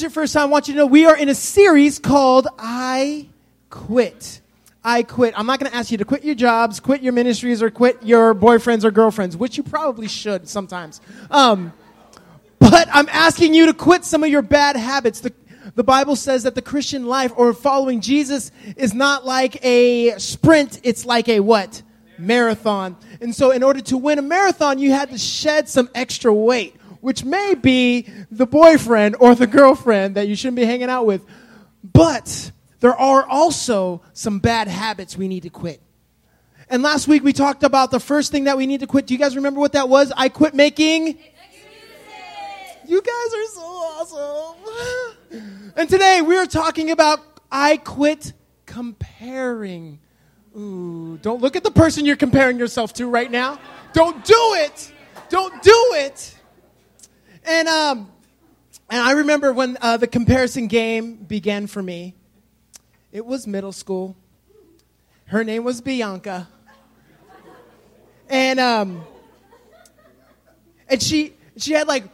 is your first time, I want you to know we are in a series called I Quit. I quit. I'm not going to ask you to quit your jobs, quit your ministries, or quit your boyfriends or girlfriends, which you probably should sometimes. Um, but I'm asking you to quit some of your bad habits. The, the Bible says that the Christian life or following Jesus is not like a sprint, it's like a what? Marathon. And so, in order to win a marathon, you had to shed some extra weight which may be the boyfriend or the girlfriend that you shouldn't be hanging out with. But there are also some bad habits we need to quit. And last week we talked about the first thing that we need to quit. Do you guys remember what that was? I quit making. You guys are so awesome. and today we are talking about I quit comparing. Ooh, don't look at the person you're comparing yourself to right now. Don't do it. Don't do it. And, um, and I remember when uh, the comparison game began for me. It was middle school. Her name was Bianca. And, um, and she, she had like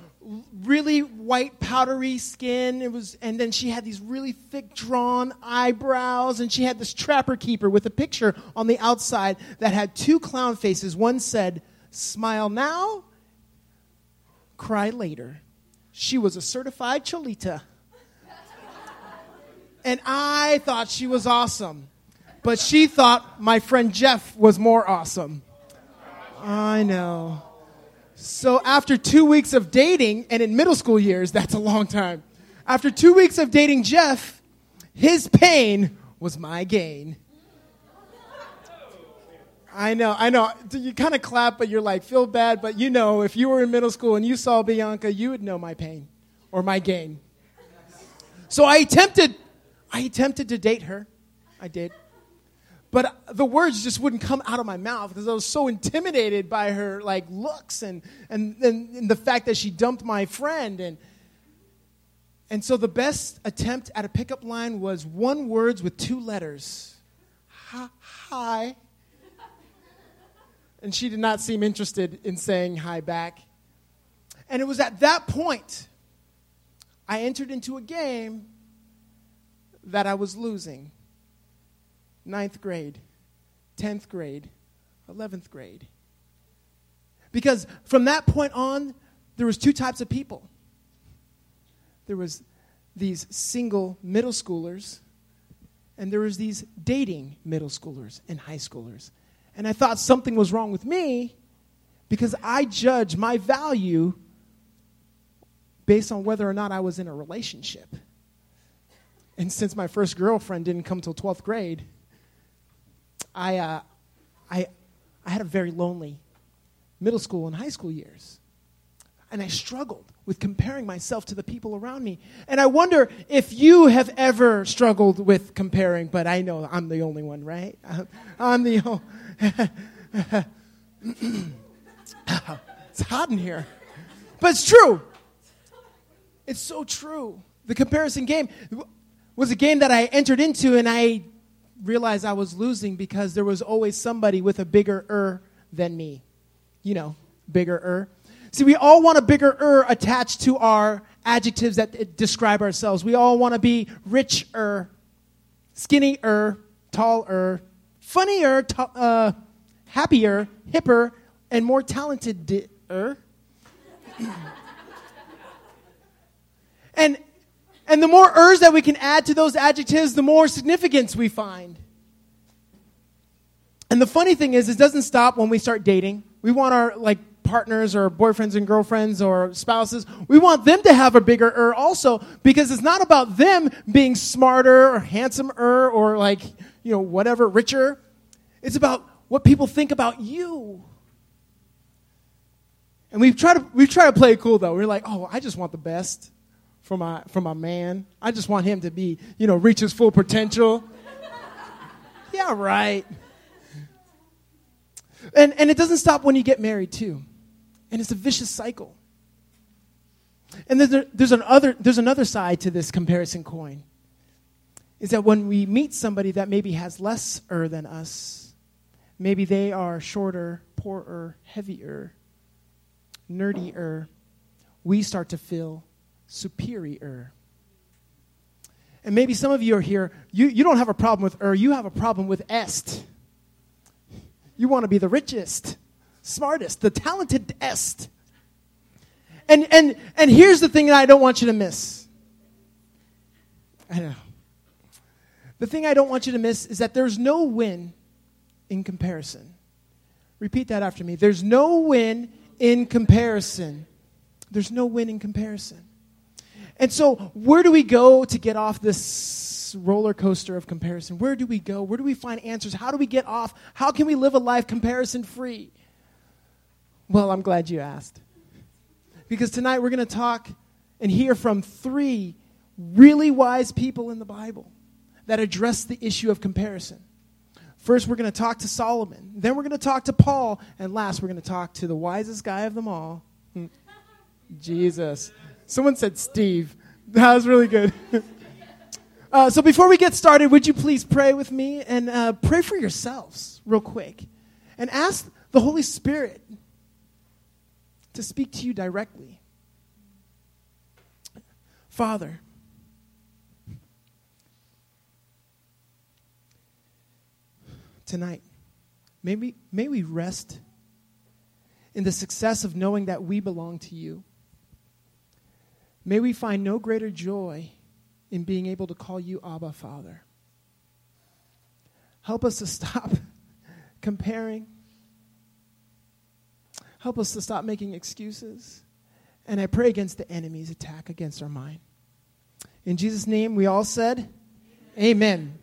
really white powdery skin it was and then she had these really thick drawn eyebrows and she had this trapper keeper with a picture on the outside that had two clown faces one said smile now cry later. She was a certified Cholita. And I thought she was awesome. But she thought my friend Jeff was more awesome. I know. So after two weeks of dating, and in middle school years, that's a long time. After two weeks of dating Jeff, his pain was my gain. I know, I know. You kind of clap, but you're like, feel bad. But you know, if you were in middle school and you saw Bianca, you would know my pain or my gain. So I attempted, I attempted to date her. I did. But uh, the words just wouldn't come out of my mouth because I was so intimidated by her like looks and, and, and, the fact that she dumped my friend. And, and so the best attempt at a pickup line was one words with two letters. Hi and she did not seem interested in saying hi back. And it was at that point I entered into a game that I was losing. Ninth grade, 10th grade, 11th grade. Because from that point on, there was two types of people. There was these single middle schoolers, and there was these dating middle schoolers and high schoolers. And I thought something was wrong with me because I judge my value based on whether or not I was in a relationship. And since my first girlfriend didn't come till 12th grade, I, uh, I, I had a very lonely middle school and high school years. And I struggled with comparing myself to the people around me. And I wonder if you have ever struggled with comparing, but I know I'm the only one, right? I'm the only it's hot in here. But it's true. It's so true. The comparison game was a game that I entered into and I realized I was losing because there was always somebody with a bigger er than me. You know, bigger er. See, we all want a bigger er attached to our adjectives that describe ourselves. We all want to be richer, skinnier, taller, funnier, t- uh, happier, hipper, and more talented. and and the more ers that we can add to those adjectives, the more significance we find. And the funny thing is, it doesn't stop when we start dating. We want our like partners or boyfriends and girlfriends or spouses. We want them to have a bigger er also because it's not about them being smarter or handsomer or like you know, whatever, richer. It's about what people think about you. And we try to, we've tried to play cool, though. We're like, oh, I just want the best for my, for my man. I just want him to be, you know, reach his full potential. yeah, right. And, and it doesn't stop when you get married, too. And it's a vicious cycle. And there's, there's, an other, there's another side to this comparison coin is that when we meet somebody that maybe has less er than us, maybe they are shorter, poorer, heavier, nerdier, we start to feel superior. And maybe some of you are here, you, you don't have a problem with er, you have a problem with est. You want to be the richest, smartest, the talented est. And, and, and here's the thing that I don't want you to miss. I know. The thing I don't want you to miss is that there's no win in comparison. Repeat that after me. There's no win in comparison. There's no win in comparison. And so, where do we go to get off this roller coaster of comparison? Where do we go? Where do we find answers? How do we get off? How can we live a life comparison free? Well, I'm glad you asked. Because tonight we're going to talk and hear from three really wise people in the Bible that address the issue of comparison. First, we're going to talk to Solomon. Then, we're going to talk to Paul. And last, we're going to talk to the wisest guy of them all Jesus. Someone said Steve. That was really good. uh, so, before we get started, would you please pray with me and uh, pray for yourselves, real quick, and ask the Holy Spirit to speak to you directly. Father, tonight, may we, may we rest in the success of knowing that we belong to you. May we find no greater joy in being able to call you Abba, Father. Help us to stop comparing. Help us to stop making excuses. And I pray against the enemy's attack against our mind. In Jesus' name, we all said, Amen. Amen.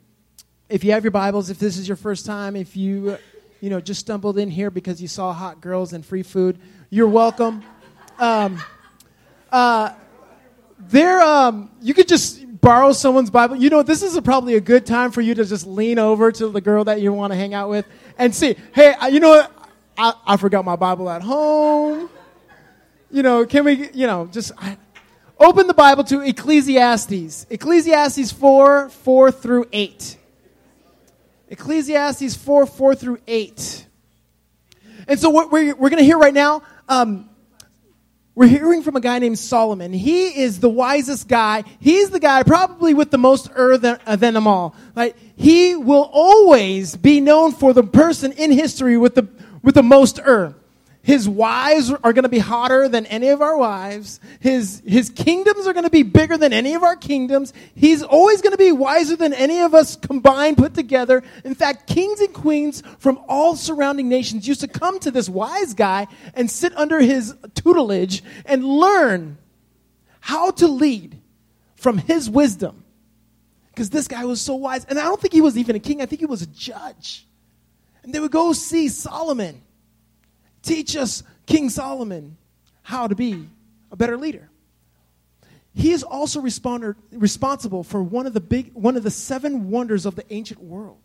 If you have your Bibles, if this is your first time, if you you know just stumbled in here because you saw hot girls and free food, you're welcome. Um, uh, there, um, you could just borrow someone's Bible. You know, this is a, probably a good time for you to just lean over to the girl that you want to hang out with and see, hey, you know what? I, I forgot my Bible at home. You know, can we, you know, just I, open the Bible to Ecclesiastes. Ecclesiastes 4, 4 through 8. Ecclesiastes 4, 4 through 8. And so what we're, we're going to hear right now, um, we're hearing from a guy named Solomon. He is the wisest guy. He's the guy probably with the most er than, uh, than them all. Right? He will always be known for the person in history with the, with the most er. His wives are going to be hotter than any of our wives. His, his kingdoms are going to be bigger than any of our kingdoms. He's always going to be wiser than any of us combined, put together. In fact, kings and queens from all surrounding nations used to come to this wise guy and sit under his tutelage and learn how to lead from his wisdom. Because this guy was so wise. And I don't think he was even a king, I think he was a judge. And they would go see Solomon Teach us, King Solomon, how to be a better leader. He is also responsible for one of the big one of the seven wonders of the ancient world.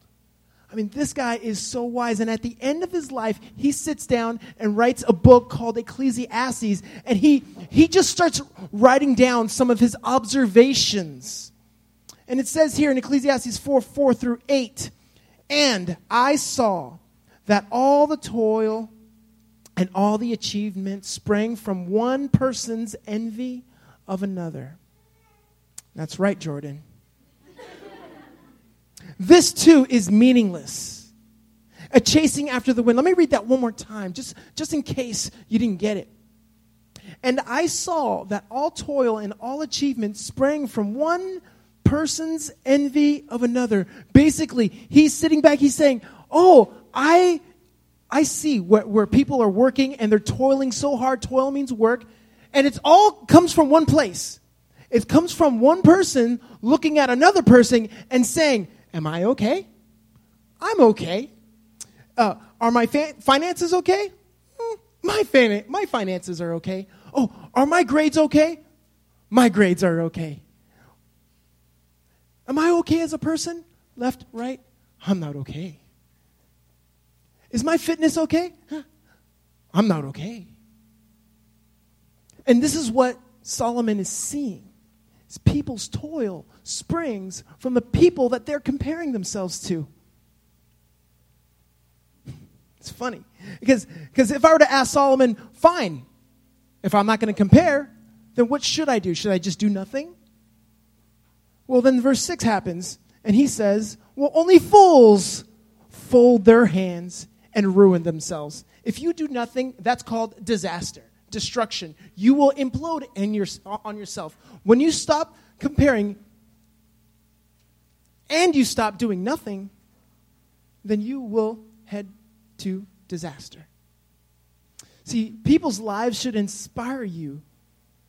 I mean, this guy is so wise. And at the end of his life, he sits down and writes a book called Ecclesiastes. And he, he just starts writing down some of his observations. And it says here in Ecclesiastes 4 4 through 8 And I saw that all the toil and all the achievements sprang from one person's envy of another. That's right, Jordan. this too is meaningless. A chasing after the wind. Let me read that one more time, just, just in case you didn't get it. And I saw that all toil and all achievement sprang from one person's envy of another. Basically, he's sitting back, he's saying, Oh, I I see where, where people are working and they're toiling so hard. Toil means work. And it all comes from one place. It comes from one person looking at another person and saying, Am I okay? I'm okay. Uh, are my fa- finances okay? Mm, my, my finances are okay. Oh, are my grades okay? My grades are okay. Am I okay as a person? Left, right? I'm not okay. Is my fitness okay? I'm not okay. And this is what Solomon is seeing. People's toil springs from the people that they're comparing themselves to. It's funny. Because, because if I were to ask Solomon, fine, if I'm not going to compare, then what should I do? Should I just do nothing? Well, then verse 6 happens, and he says, Well, only fools fold their hands and ruin themselves. If you do nothing, that's called disaster, destruction. You will implode in your, on yourself. When you stop comparing and you stop doing nothing, then you will head to disaster. See, people's lives should inspire you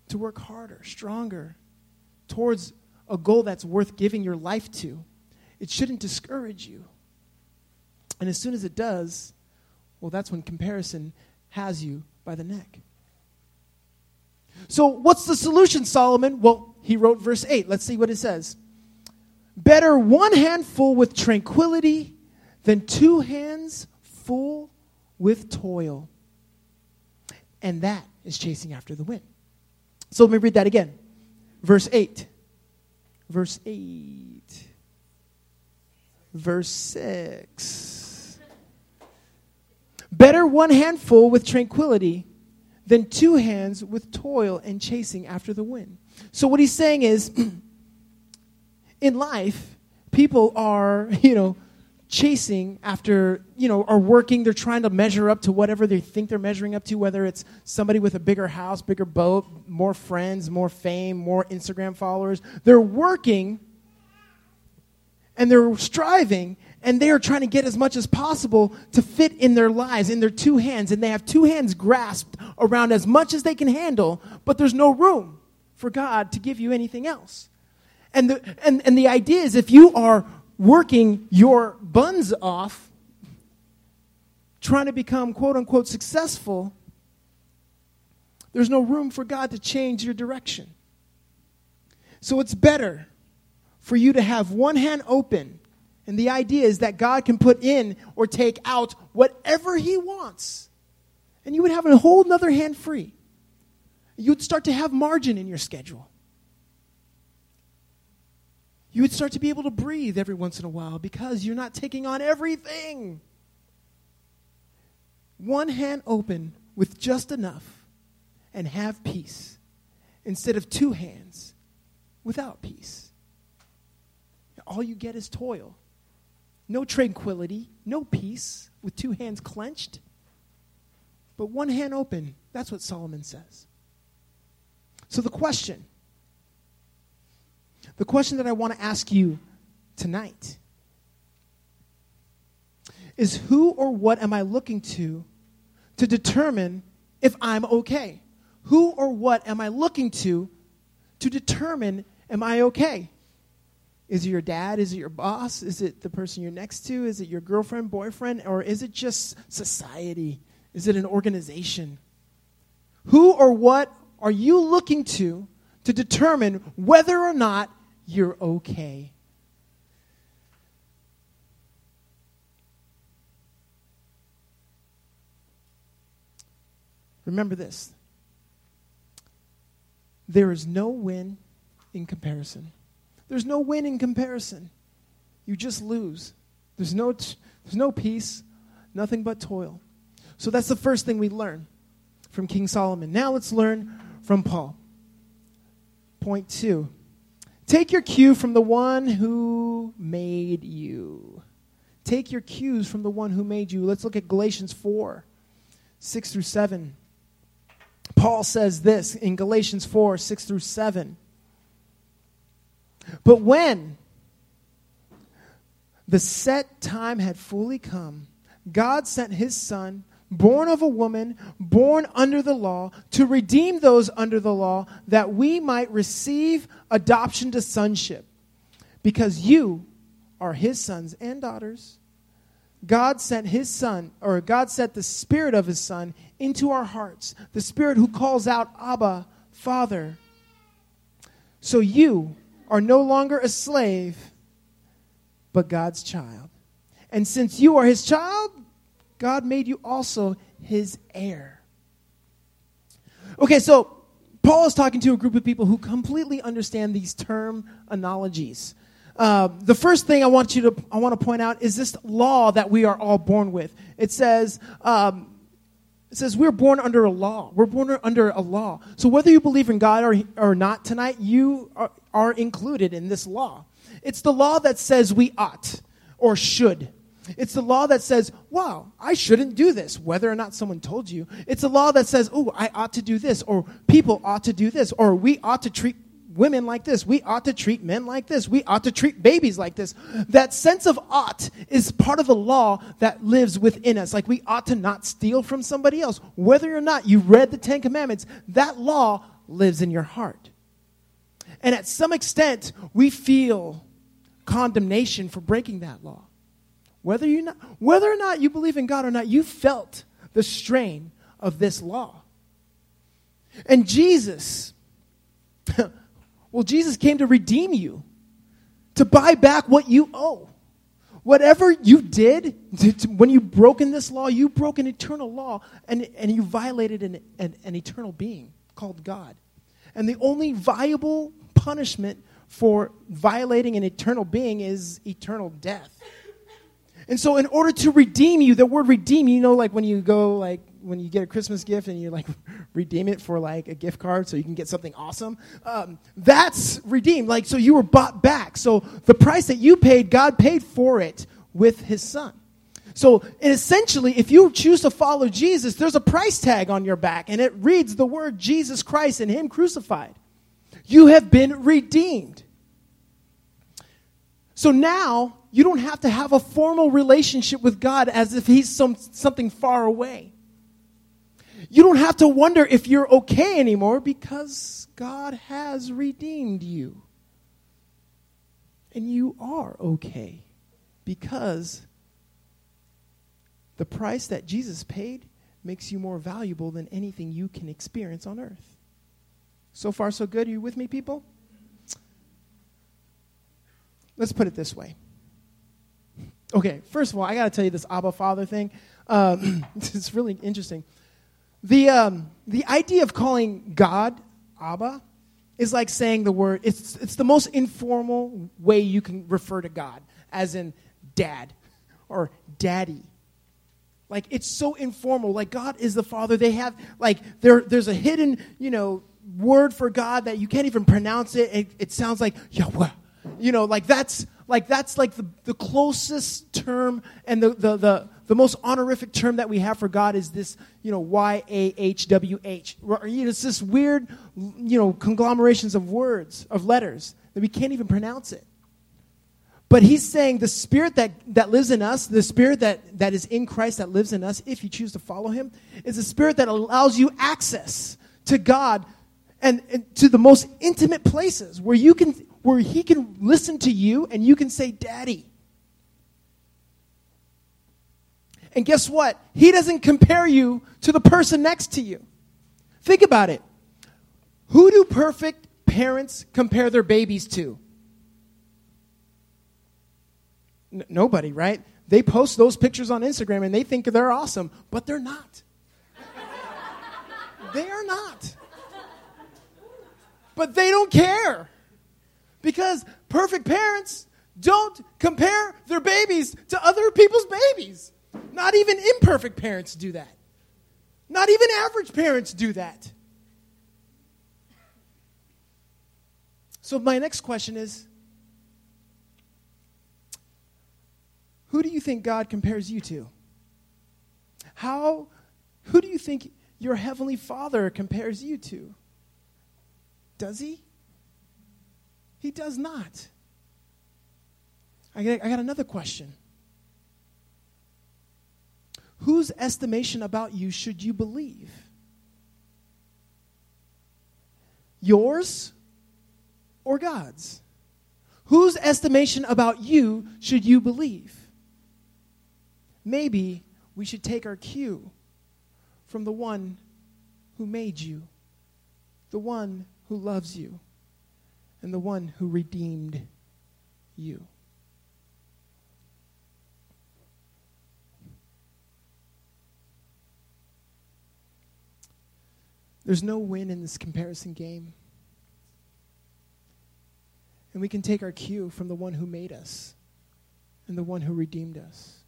to work harder, stronger, towards a goal that's worth giving your life to. It shouldn't discourage you. And as soon as it does, well, that's when comparison has you by the neck. So, what's the solution, Solomon? Well, he wrote verse 8. Let's see what it says. Better one handful with tranquility than two hands full with toil and that is chasing after the wind. So let me read that again. Verse 8. Verse 8. Verse 6. Better one handful with tranquility than two hands with toil and chasing after the wind. So what he's saying is in life, people are, you know, chasing after, you know, are working. They're trying to measure up to whatever they think they're measuring up to, whether it's somebody with a bigger house, bigger boat, more friends, more fame, more Instagram followers. They're working and they're striving and they are trying to get as much as possible to fit in their lives, in their two hands. And they have two hands grasped around as much as they can handle, but there's no room for God to give you anything else. And the, and, and the idea is if you are working your buns off, trying to become quote unquote successful, there's no room for God to change your direction. So it's better for you to have one hand open. And the idea is that God can put in or take out whatever He wants. And you would have a whole other hand free. You would start to have margin in your schedule you would start to be able to breathe every once in a while because you're not taking on everything. One hand open with just enough and have peace instead of two hands without peace. All you get is toil. No tranquility, no peace with two hands clenched. But one hand open, that's what Solomon says. So the question the question that I want to ask you tonight is who or what am I looking to to determine if I'm okay? Who or what am I looking to to determine am I okay? Is it your dad? Is it your boss? Is it the person you're next to? Is it your girlfriend, boyfriend? Or is it just society? Is it an organization? Who or what are you looking to to determine whether or not you're okay. Remember this there is no win in comparison. There's no win in comparison. You just lose. There's no, t- there's no peace, nothing but toil. So that's the first thing we learn from King Solomon. Now let's learn from Paul. Point two Take your cue from the one who made you. Take your cues from the one who made you. Let's look at Galatians 4 6 through 7. Paul says this in Galatians 4 6 through 7. But when the set time had fully come, God sent his son born of a woman, born under the law, to redeem those under the law, that we might receive adoption to sonship. Because you are his sons and daughters. God sent his son, or God sent the spirit of his son into our hearts, the spirit who calls out, Abba, Father. So you are no longer a slave, but God's child. And since you are his child, God made you also his heir. Okay, so Paul is talking to a group of people who completely understand these term analogies. Uh, the first thing I want you to I want to point out is this law that we are all born with. It says, um, It says we're born under a law. We're born under a law. So whether you believe in God or, or not tonight, you are, are included in this law. It's the law that says we ought or should. It's the law that says, wow, I shouldn't do this, whether or not someone told you. It's the law that says, oh, I ought to do this, or people ought to do this, or we ought to treat women like this. We ought to treat men like this. We ought to treat babies like this. That sense of ought is part of the law that lives within us. Like we ought to not steal from somebody else. Whether or not you read the Ten Commandments, that law lives in your heart. And at some extent, we feel condemnation for breaking that law. Whether, you not, whether or not you believe in God or not, you felt the strain of this law. And Jesus, well, Jesus came to redeem you, to buy back what you owe. Whatever you did when you broke in this law, you broke an eternal law and, and you violated an, an, an eternal being called God. And the only viable punishment for violating an eternal being is eternal death. And so, in order to redeem you, the word redeem, you know, like when you go, like when you get a Christmas gift and you like redeem it for like a gift card so you can get something awesome. Um, that's redeemed. Like, so you were bought back. So the price that you paid, God paid for it with his son. So essentially, if you choose to follow Jesus, there's a price tag on your back and it reads the word Jesus Christ and him crucified. You have been redeemed. So now you don't have to have a formal relationship with God as if He's some, something far away. You don't have to wonder if you're okay anymore because God has redeemed you. And you are okay because the price that Jesus paid makes you more valuable than anything you can experience on earth. So far, so good. Are you with me, people? Let's put it this way. Okay, first of all, I got to tell you this Abba Father thing. Um, it's really interesting. The, um, the idea of calling God Abba is like saying the word, it's, it's the most informal way you can refer to God, as in dad or daddy. Like, it's so informal. Like, God is the Father. They have, like, there, there's a hidden, you know, word for God that you can't even pronounce it. It, it sounds like Yahweh. You know, like that's like that's like the, the closest term and the, the, the, the most honorific term that we have for God is this, you know, Y A H W H. It's this weird, you know, conglomerations of words, of letters that we can't even pronounce it. But he's saying the spirit that, that lives in us, the spirit that, that is in Christ that lives in us, if you choose to follow him, is a spirit that allows you access to God and, and to the most intimate places where you can where he can listen to you and you can say, Daddy. And guess what? He doesn't compare you to the person next to you. Think about it. Who do perfect parents compare their babies to? N- nobody, right? They post those pictures on Instagram and they think they're awesome, but they're not. they are not. But they don't care. Because perfect parents don't compare their babies to other people's babies. Not even imperfect parents do that. Not even average parents do that. So, my next question is Who do you think God compares you to? How, who do you think your Heavenly Father compares you to? Does he? He does not. I got, I got another question. Whose estimation about you should you believe? Yours or God's? Whose estimation about you should you believe? Maybe we should take our cue from the one who made you, the one who loves you and the one who redeemed you. There's no win in this comparison game. And we can take our cue from the one who made us and the one who redeemed us.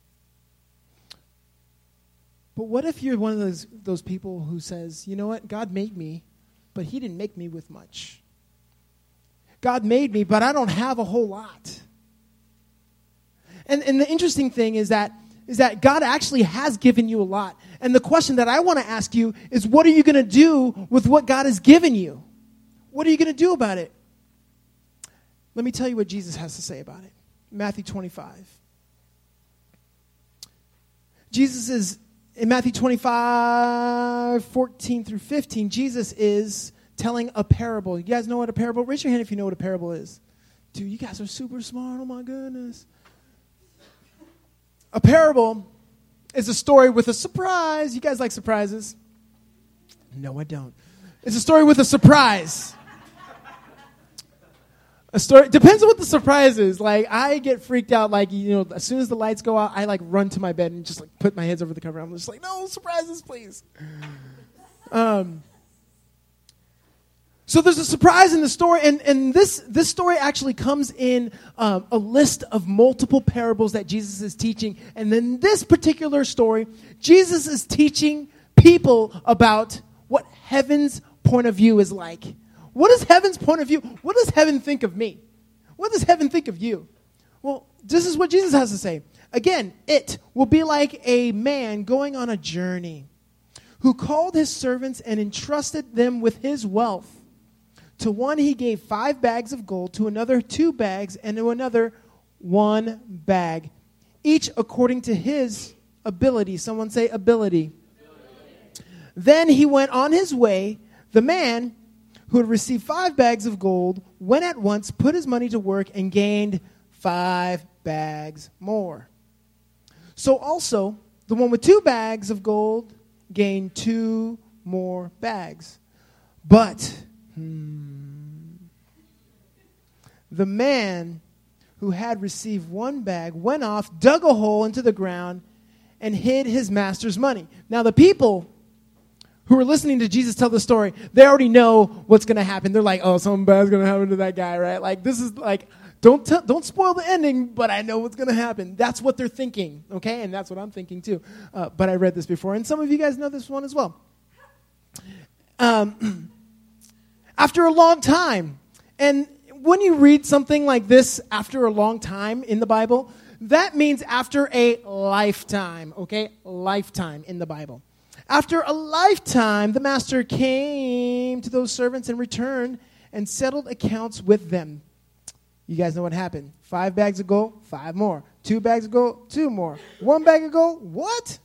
But what if you're one of those, those people who says, you know what, God made me, but He didn't make me with much. God made me, but I don't have a whole lot. And, and the interesting thing is that, is that God actually has given you a lot. And the question that I want to ask you is what are you going to do with what God has given you? What are you going to do about it? Let me tell you what Jesus has to say about it. Matthew 25. Jesus is, in Matthew 25, 14 through 15, Jesus is telling a parable. You guys know what a parable? Raise your hand if you know what a parable is. Dude, you guys are super smart. Oh my goodness. A parable is a story with a surprise. You guys like surprises? No, I don't. It's a story with a surprise. A story depends on what the surprise is. Like I get freaked out. Like you know, as soon as the lights go out, I like run to my bed and just like put my hands over the cover. I'm just like, no surprises, please. Um, so there's a surprise in the story, and, and this, this story actually comes in um, a list of multiple parables that Jesus is teaching. And then this particular story, Jesus is teaching people about what heaven's point of view is like. What is heaven's point of view? What does heaven think of me? What does heaven think of you? Well, this is what Jesus has to say. Again, it will be like a man going on a journey who called his servants and entrusted them with his wealth. To one he gave five bags of gold, to another two bags, and to another one bag, each according to his ability. Someone say ability. ability. Then he went on his way. The man who had received five bags of gold went at once, put his money to work, and gained five bags more. So also, the one with two bags of gold gained two more bags. But Hmm. The man who had received one bag went off, dug a hole into the ground, and hid his master's money. Now, the people who are listening to Jesus tell the story, they already know what's going to happen. They're like, oh, something bad's going to happen to that guy, right? Like, this is like, don't, t- don't spoil the ending, but I know what's going to happen. That's what they're thinking, okay? And that's what I'm thinking too. Uh, but I read this before, and some of you guys know this one as well. Um, after a long time. And when you read something like this after a long time in the Bible, that means after a lifetime, okay? Lifetime in the Bible. After a lifetime, the master came to those servants and returned and settled accounts with them. You guys know what happened. Five bags of gold, five more. Two bags of gold, two more. One bag of gold, what?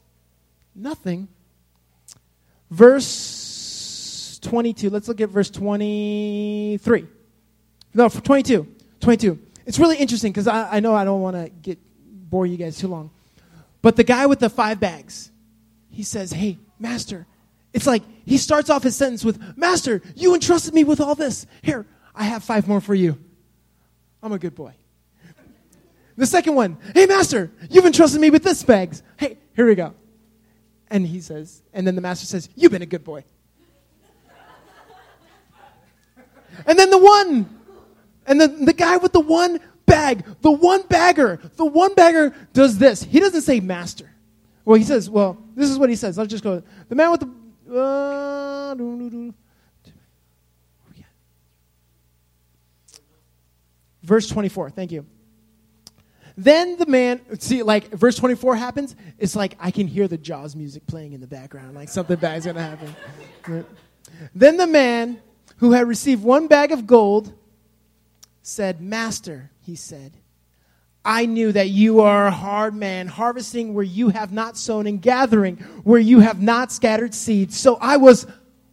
Nothing. Verse 22. Let's look at verse 23. No, 22. 22. It's really interesting because I, I know I don't want to get bore you guys too long. But the guy with the five bags, he says, Hey, master. It's like he starts off his sentence with, Master, you entrusted me with all this. Here, I have five more for you. I'm a good boy. The second one, Hey, master, you've entrusted me with this bags. Hey, here we go. And he says, and then the master says, You've been a good boy. And then the one, and then the guy with the one bag, the one bagger, the one bagger does this. He doesn't say master. Well, he says, well, this is what he says. Let's just go. The man with the. Uh, Verse 24, thank you. Then the man, see, like, verse 24 happens, it's like I can hear the Jaws music playing in the background, like something bad's gonna happen. Then the man who had received one bag of gold, said, Master, he said, I knew that you are a hard man, harvesting where you have not sown and gathering where you have not scattered seeds. So I was,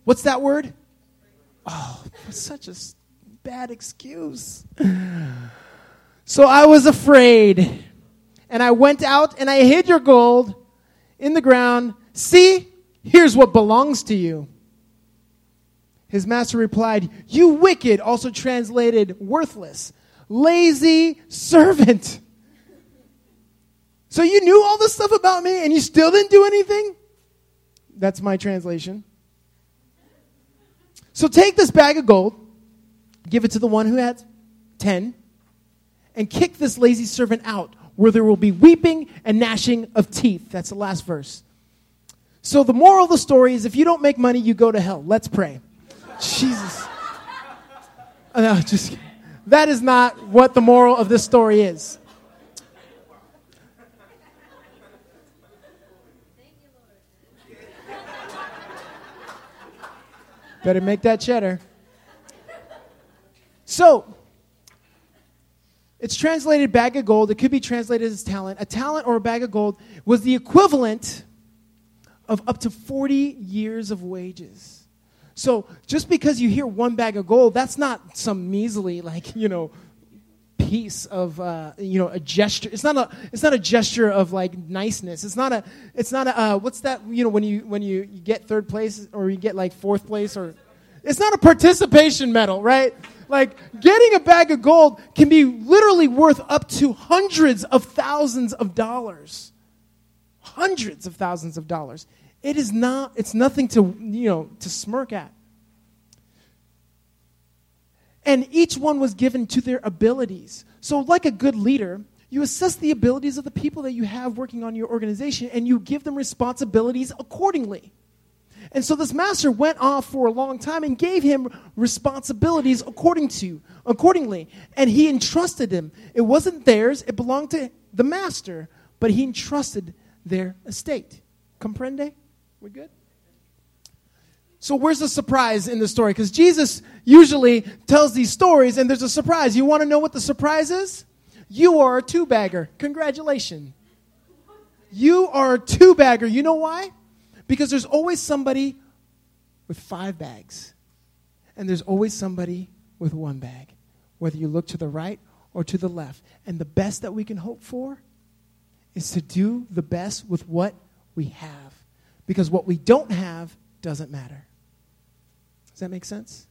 what's that word? Oh, such a bad excuse. So I was afraid, and I went out and I hid your gold in the ground. See, here's what belongs to you. His master replied, You wicked, also translated worthless, lazy servant. So you knew all this stuff about me and you still didn't do anything? That's my translation. So take this bag of gold, give it to the one who had 10, and kick this lazy servant out, where there will be weeping and gnashing of teeth. That's the last verse. So the moral of the story is if you don't make money, you go to hell. Let's pray. Jesus. No, just that is not what the moral of this story is. Better make that cheddar. So, it's translated bag of gold. It could be translated as talent. A talent or a bag of gold was the equivalent of up to 40 years of wages. So, just because you hear one bag of gold, that's not some measly, like, you know, piece of uh, you know a gesture. It's not a it's not a gesture of like niceness. It's not a it's not a uh, what's that you know when you when you, you get third place or you get like fourth place or it's not a participation medal right? Like getting a bag of gold can be literally worth up to hundreds of thousands of dollars. Hundreds of thousands of dollars it is not it's nothing to you know to smirk at and each one was given to their abilities. So, like a good leader, you assess the abilities of the people that you have working on your organization and you give them responsibilities accordingly. And so this master went off for a long time and gave him responsibilities according to accordingly. And he entrusted them. It wasn't theirs, it belonged to the master, but he entrusted their estate. Comprende? We good? So, where's the surprise in the story? Because Jesus usually tells these stories and there's a surprise. You want to know what the surprise is? You are a two bagger. Congratulations. You are a two bagger. You know why? Because there's always somebody with five bags, and there's always somebody with one bag, whether you look to the right or to the left. And the best that we can hope for is to do the best with what we have. Because what we don't have doesn't matter. Does that make sense?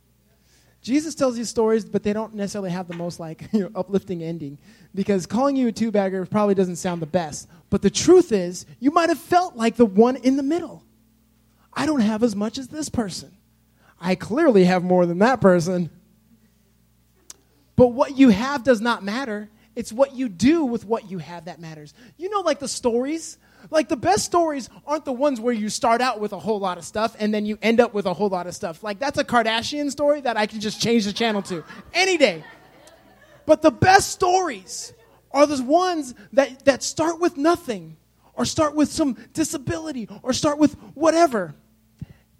Jesus tells these stories, but they don't necessarily have the most like you know, uplifting ending because calling you a two bagger probably doesn't sound the best. But the truth is, you might have felt like the one in the middle. I don't have as much as this person. I clearly have more than that person. But what you have does not matter. It's what you do with what you have that matters. You know, like the stories like the best stories aren't the ones where you start out with a whole lot of stuff and then you end up with a whole lot of stuff. Like that's a Kardashian story that I can just change the channel to any day. But the best stories are the ones that, that start with nothing or start with some disability or start with whatever.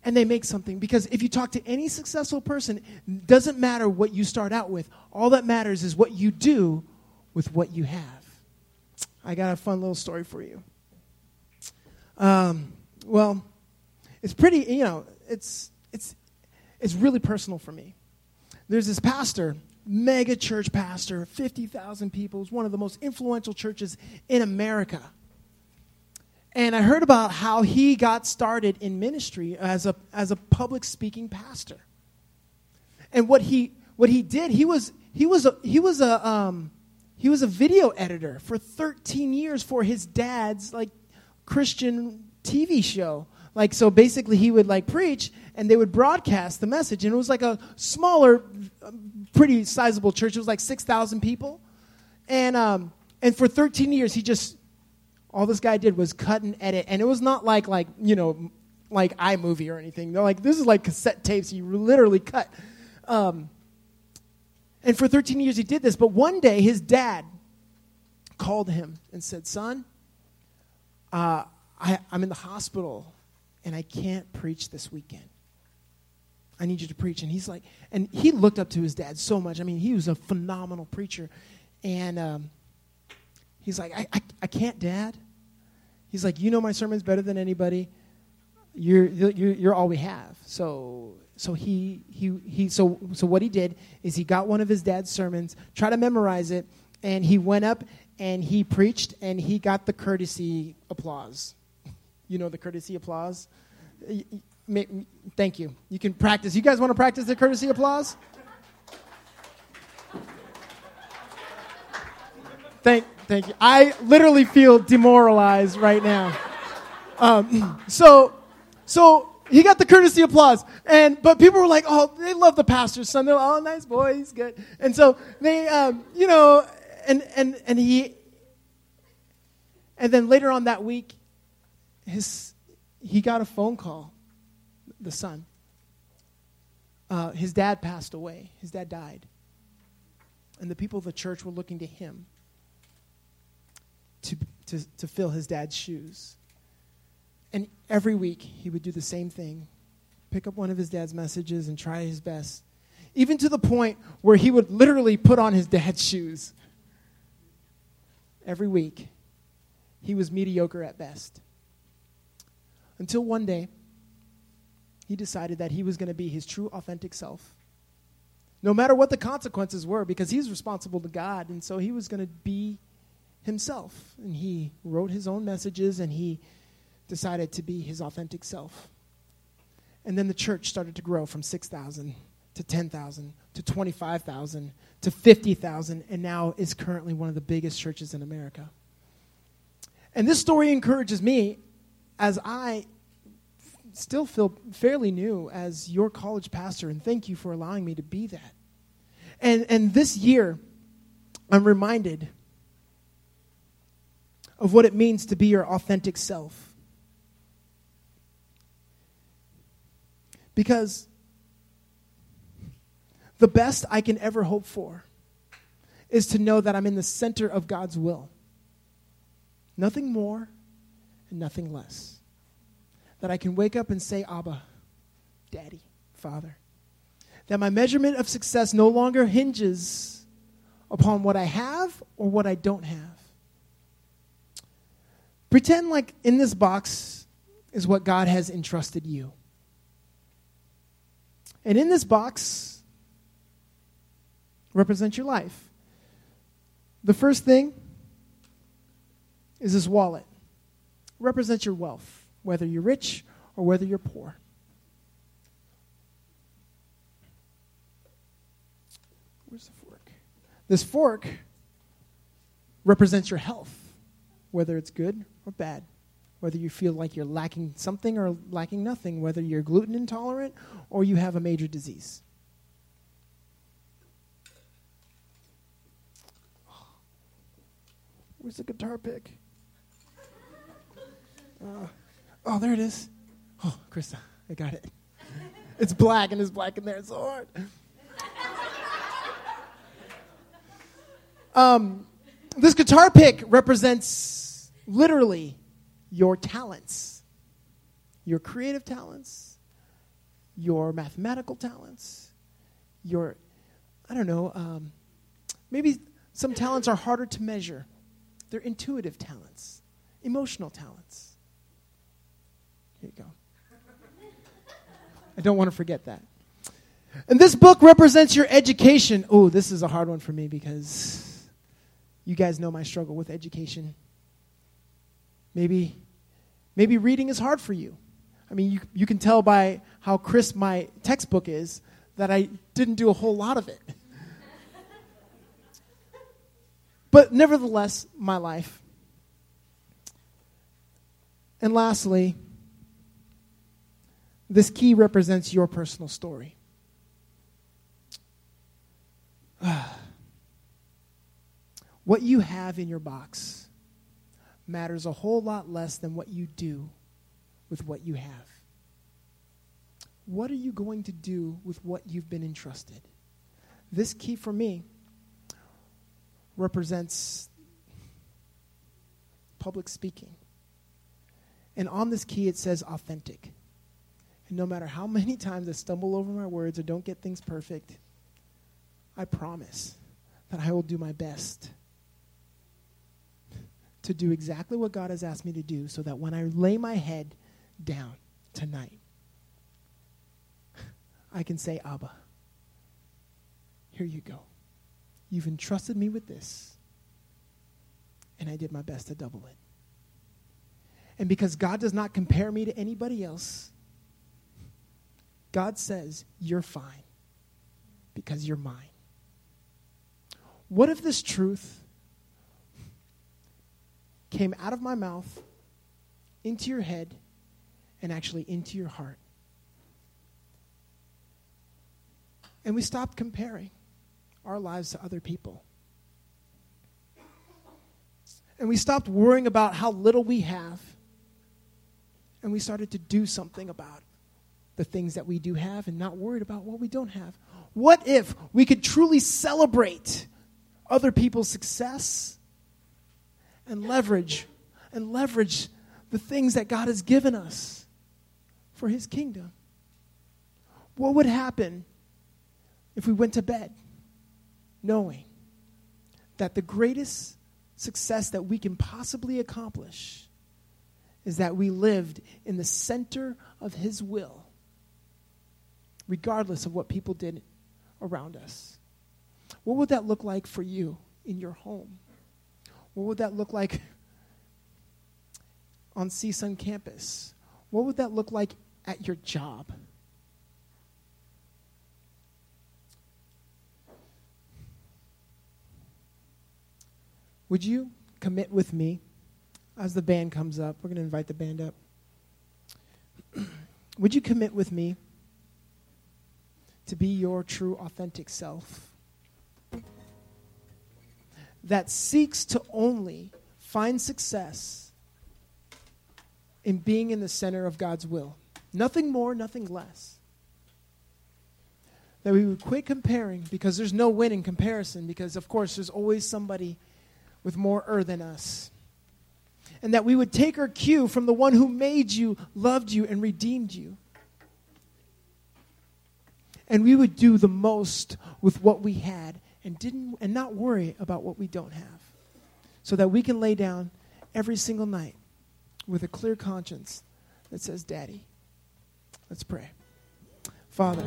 And they make something. Because if you talk to any successful person it doesn't matter what you start out with. All that matters is what you do with what you have. I got a fun little story for you um, well, it's pretty, you know, it's, it's, it's really personal for me. There's this pastor, mega church pastor, 50,000 people, one of the most influential churches in America. And I heard about how he got started in ministry as a, as a public speaking pastor. And what he, what he did, he was, he was a, he was a, um, he was a video editor for 13 years for his dad's like Christian TV show. Like, so basically, he would like preach and they would broadcast the message. And it was like a smaller, pretty sizable church. It was like 6,000 people. And, um, and for 13 years, he just, all this guy did was cut and edit. And it was not like, like you know, like iMovie or anything. They're like, this is like cassette tapes. He literally cut. Um, and for 13 years, he did this. But one day, his dad called him and said, Son, uh, I, I'm in the hospital and I can't preach this weekend. I need you to preach. And he's like, and he looked up to his dad so much. I mean, he was a phenomenal preacher. And um, he's like, I, I, I can't, Dad. He's like, you know my sermons better than anybody. You're, you're, you're all we have. So, so he, he, he, so, so what he did is he got one of his dad's sermons, tried to memorize it, and he went up and he preached and he got the courtesy applause. You know the courtesy applause? Thank you. You can practice. You guys want to practice the courtesy applause? Thank, thank you. I literally feel demoralized right now. Um, so, so he got the courtesy applause, and but people were like, "Oh, they love the pastor's son." They're like, "Oh, nice boy, he's good." And so they, um, you know, and and and he and then later on that week his he got a phone call, the son. Uh, his dad passed away, his dad died. And the people of the church were looking to him to, to, to fill his dad's shoes. And every week he would do the same thing pick up one of his dad's messages and try his best. Even to the point where he would literally put on his dad's shoes. Every week, he was mediocre at best. Until one day, he decided that he was going to be his true, authentic self. No matter what the consequences were, because he's responsible to God, and so he was going to be himself. And he wrote his own messages and he decided to be his authentic self. And then the church started to grow from 6,000 to 10,000 to 25,000 to 50,000 and now is currently one of the biggest churches in America. And this story encourages me as I still feel fairly new as your college pastor, and thank you for allowing me to be that. And, and this year, I'm reminded of what it means to be your authentic self. Because the best I can ever hope for is to know that I'm in the center of God's will. Nothing more and nothing less. That I can wake up and say, Abba, Daddy, Father. That my measurement of success no longer hinges upon what I have or what I don't have. Pretend like in this box is what God has entrusted you. And in this box represents your life. The first thing is this wallet. Represents your wealth, whether you're rich or whether you're poor. Where's the fork? This fork represents your health, whether it's good or bad whether you feel like you're lacking something or lacking nothing, whether you're gluten intolerant or you have a major disease. Where's the guitar pick? Uh, oh, there it is. Oh, Krista, I got it. It's black and it's black in there. It's so hard. Um, this guitar pick represents literally your talents, your creative talents, your mathematical talents, your, I don't know, um, maybe some talents are harder to measure. They're intuitive talents, emotional talents. Here you go. I don't want to forget that. And this book represents your education. Oh, this is a hard one for me because you guys know my struggle with education. Maybe, maybe reading is hard for you. I mean, you, you can tell by how crisp my textbook is that I didn't do a whole lot of it. But nevertheless, my life. And lastly, this key represents your personal story. what you have in your box matters a whole lot less than what you do with what you have. What are you going to do with what you've been entrusted? This key for me represents public speaking. And on this key, it says authentic. And no matter how many times I stumble over my words or don't get things perfect, I promise that I will do my best to do exactly what God has asked me to do so that when I lay my head down tonight, I can say, Abba, here you go. You've entrusted me with this, and I did my best to double it. And because God does not compare me to anybody else, God says, You're fine because you're mine. What if this truth came out of my mouth into your head and actually into your heart. And we stopped comparing our lives to other people. And we stopped worrying about how little we have. and we started to do something about the things that we do have and not worried about what we don't have? What if we could truly celebrate other people's success and leverage and leverage the things that God has given us for his kingdom? What would happen if we went to bed knowing that the greatest success that we can possibly accomplish is that we lived in the center of His will, regardless of what people did around us. What would that look like for you in your home? What would that look like on CSUN campus? What would that look like at your job? Would you commit with me as the band comes up? We're going to invite the band up. Would you commit with me to be your true, authentic self? That seeks to only find success in being in the center of God's will. Nothing more, nothing less. That we would quit comparing because there's no win in comparison, because, of course, there's always somebody with more er than us. And that we would take our cue from the one who made you, loved you, and redeemed you. And we would do the most with what we had and didn't and not worry about what we don't have. So that we can lay down every single night with a clear conscience that says, Daddy. Let's pray. Father,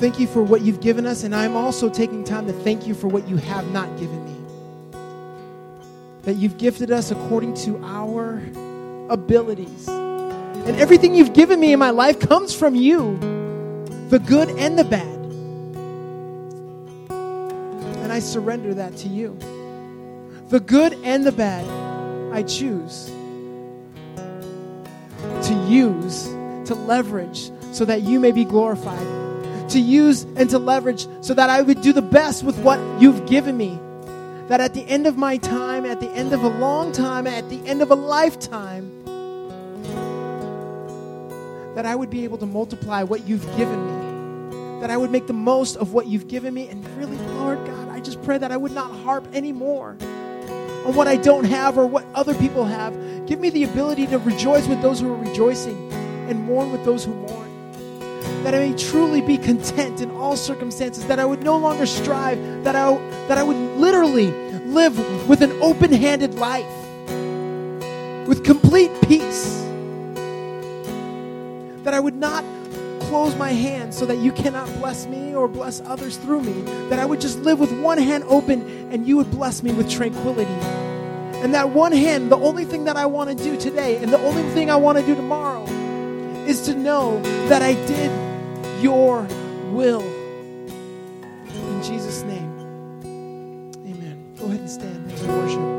Thank you for what you've given us, and I'm also taking time to thank you for what you have not given me. That you've gifted us according to our abilities. And everything you've given me in my life comes from you the good and the bad. And I surrender that to you. The good and the bad, I choose to use, to leverage, so that you may be glorified to use and to leverage so that I would do the best with what you've given me. That at the end of my time, at the end of a long time, at the end of a lifetime, that I would be able to multiply what you've given me. That I would make the most of what you've given me. And really, Lord God, I just pray that I would not harp anymore on what I don't have or what other people have. Give me the ability to rejoice with those who are rejoicing and mourn with those who mourn that I may truly be content in all circumstances, that I would no longer strive, that I, that I would literally live with an open handed life, with complete peace, that I would not close my hands so that you cannot bless me or bless others through me, that I would just live with one hand open and you would bless me with tranquility. And that one hand, the only thing that I want to do today and the only thing I want to do tomorrow is to know that I did your will. In Jesus' name, amen. Go ahead and stand as we worship.